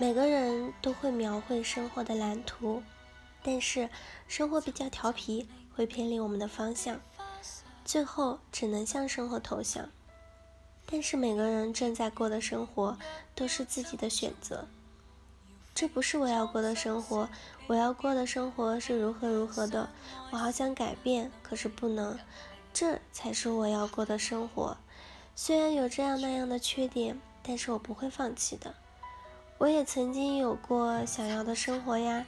每个人都会描绘生活的蓝图，但是生活比较调皮，会偏离我们的方向，最后只能向生活投降。但是每个人正在过的生活都是自己的选择，这不是我要过的生活，我要过的生活是如何如何的，我好想改变，可是不能，这才是我要过的生活。虽然有这样那样的缺点，但是我不会放弃的。我也曾经有过想要的生活呀，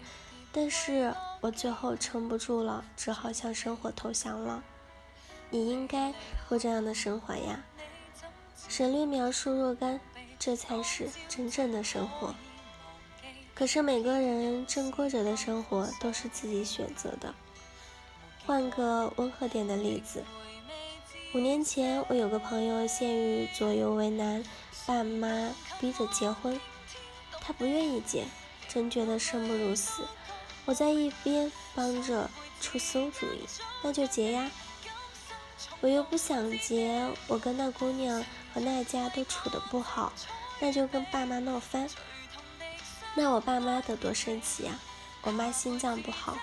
但是我最后撑不住了，只好向生活投降了。你应该过这样的生活呀，省略描述若干，这才是真正的生活。可是每个人正过着的生活都是自己选择的。换个温和点的例子。五年前，我有个朋友陷于左右为难，爸妈逼着结婚，他不愿意结，真觉得生不如死。我在一边帮着出馊主意，那就结呀。我又不想结，我跟那姑娘和那家都处得不好，那就跟爸妈闹翻。那我爸妈得多生气呀！我妈心脏不好，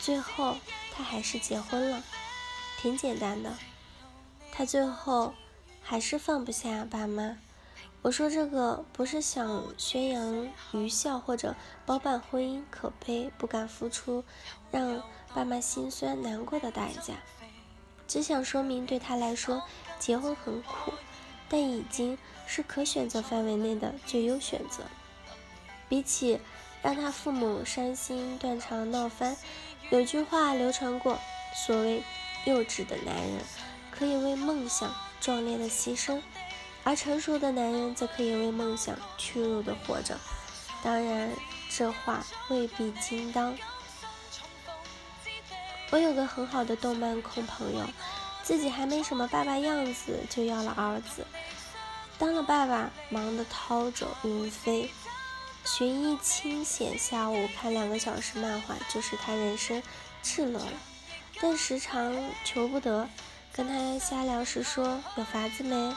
最后她还是结婚了。挺简单的，他最后还是放不下爸妈。我说这个不是想宣扬愚孝或者包办婚姻可悲不敢付出，让爸妈心酸难过的代价，只想说明对他来说结婚很苦，但已经是可选择范围内的最优选择。比起让他父母伤心断肠闹翻，有句话流传过，所谓。幼稚的男人可以为梦想壮烈的牺牲，而成熟的男人则可以为梦想屈辱的活着。当然，这话未必精当。我有个很好的动漫控朋友，自己还没什么爸爸样子，就要了儿子。当了爸爸，忙得掏走云飞，寻一清闲下午看两个小时漫画，就是他人生至乐了。但时常求不得，跟他瞎聊时说有法子没？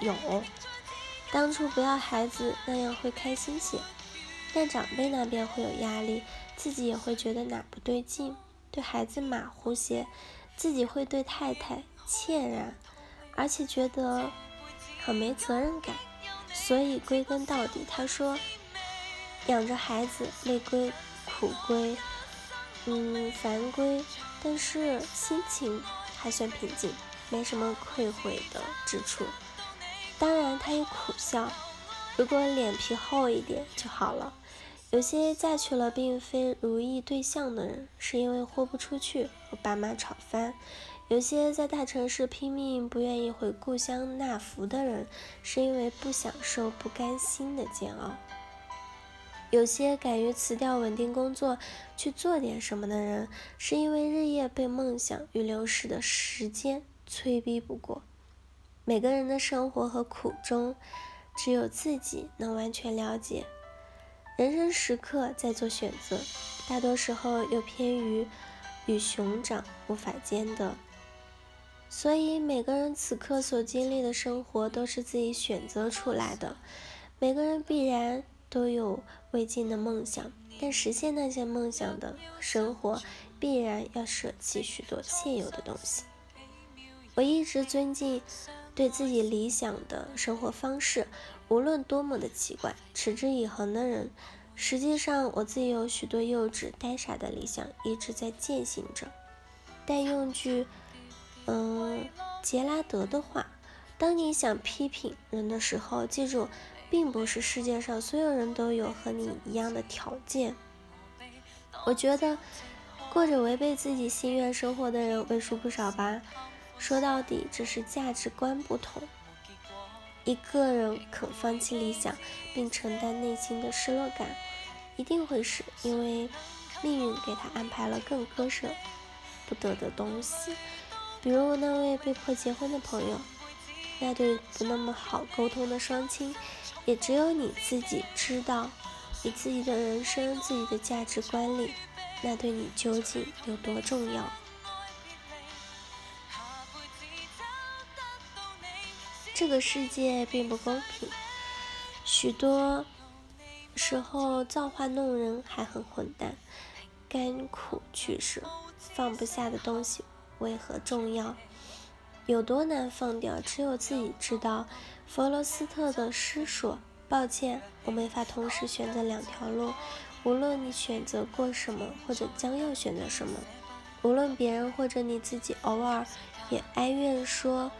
有，当初不要孩子那样会开心些，但长辈那边会有压力，自己也会觉得哪不对劲，对孩子马虎些，自己会对太太歉然，而且觉得很没责任感，所以归根到底，他说养着孩子累归苦归，嗯烦归。但是心情还算平静，没什么愧悔的之处。当然，他也苦笑，如果脸皮厚一点就好了。有些嫁娶了并非如意对象的人，是因为豁不出去和爸妈吵翻；有些在大城市拼命不愿意回故乡纳福的人，是因为不享受不甘心的煎熬。有些敢于辞掉稳定工作去做点什么的人，是因为日夜被梦想与流逝的时间催逼不过。每个人的生活和苦衷，只有自己能完全了解。人生时刻在做选择，大多时候又偏于与熊掌无法兼得。所以每个人此刻所经历的生活都是自己选择出来的。每个人必然。都有未尽的梦想，但实现那些梦想的生活，必然要舍弃许多现有的东西。我一直尊敬对自己理想的生活方式，无论多么的奇怪，持之以恒的人。实际上，我自己有许多幼稚呆傻的理想，一直在践行着。但用句嗯杰拉德的话，当你想批评人的时候，记住。并不是世界上所有人都有和你一样的条件。我觉得过着违背自己心愿生活的人为数不少吧。说到底，只是价值观不同。一个人肯放弃理想，并承担内心的失落感，一定会是因为命运给他安排了更割舍不得的东西。比如那位被迫结婚的朋友，那对不那么好沟通的双亲。也只有你自己知道，你自己的人生、自己的价值观里，那对你究竟有多重要？这个世界并不公平，许多时候造化弄人，还很混蛋，甘苦取舍，放不下的东西为何重要？有多难放掉，只有自己知道。弗罗斯特的诗说：“抱歉，我没法同时选择两条路。无论你选择过什么，或者将要选择什么，无论别人或者你自己偶尔也哀怨说，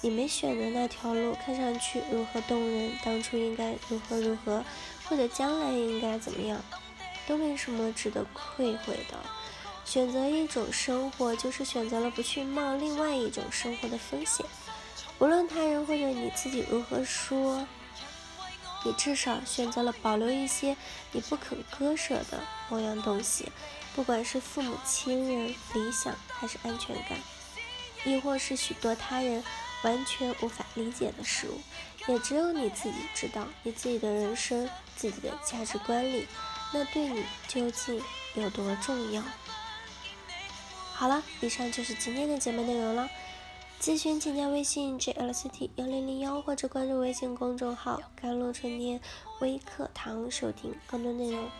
你没选择那条路，看上去如何动人，当初应该如何如何，或者将来应该怎么样，都没什么值得愧悔的。”选择一种生活，就是选择了不去冒另外一种生活的风险。无论他人或者你自己如何说，你至少选择了保留一些你不肯割舍的某样东西，不管是父母亲人、理想，还是安全感，亦或是许多他人完全无法理解的事物，也只有你自己知道，你自己的人生、自己的价值观里，那对你究竟有多重要。好了，以上就是今天的节目内容了。咨询请加微信 jlct 幺零零幺或者关注微信公众号“甘露春天微课堂”收听更多内容。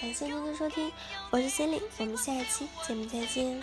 感谢您的收听，我是心灵我们下一期节目再见。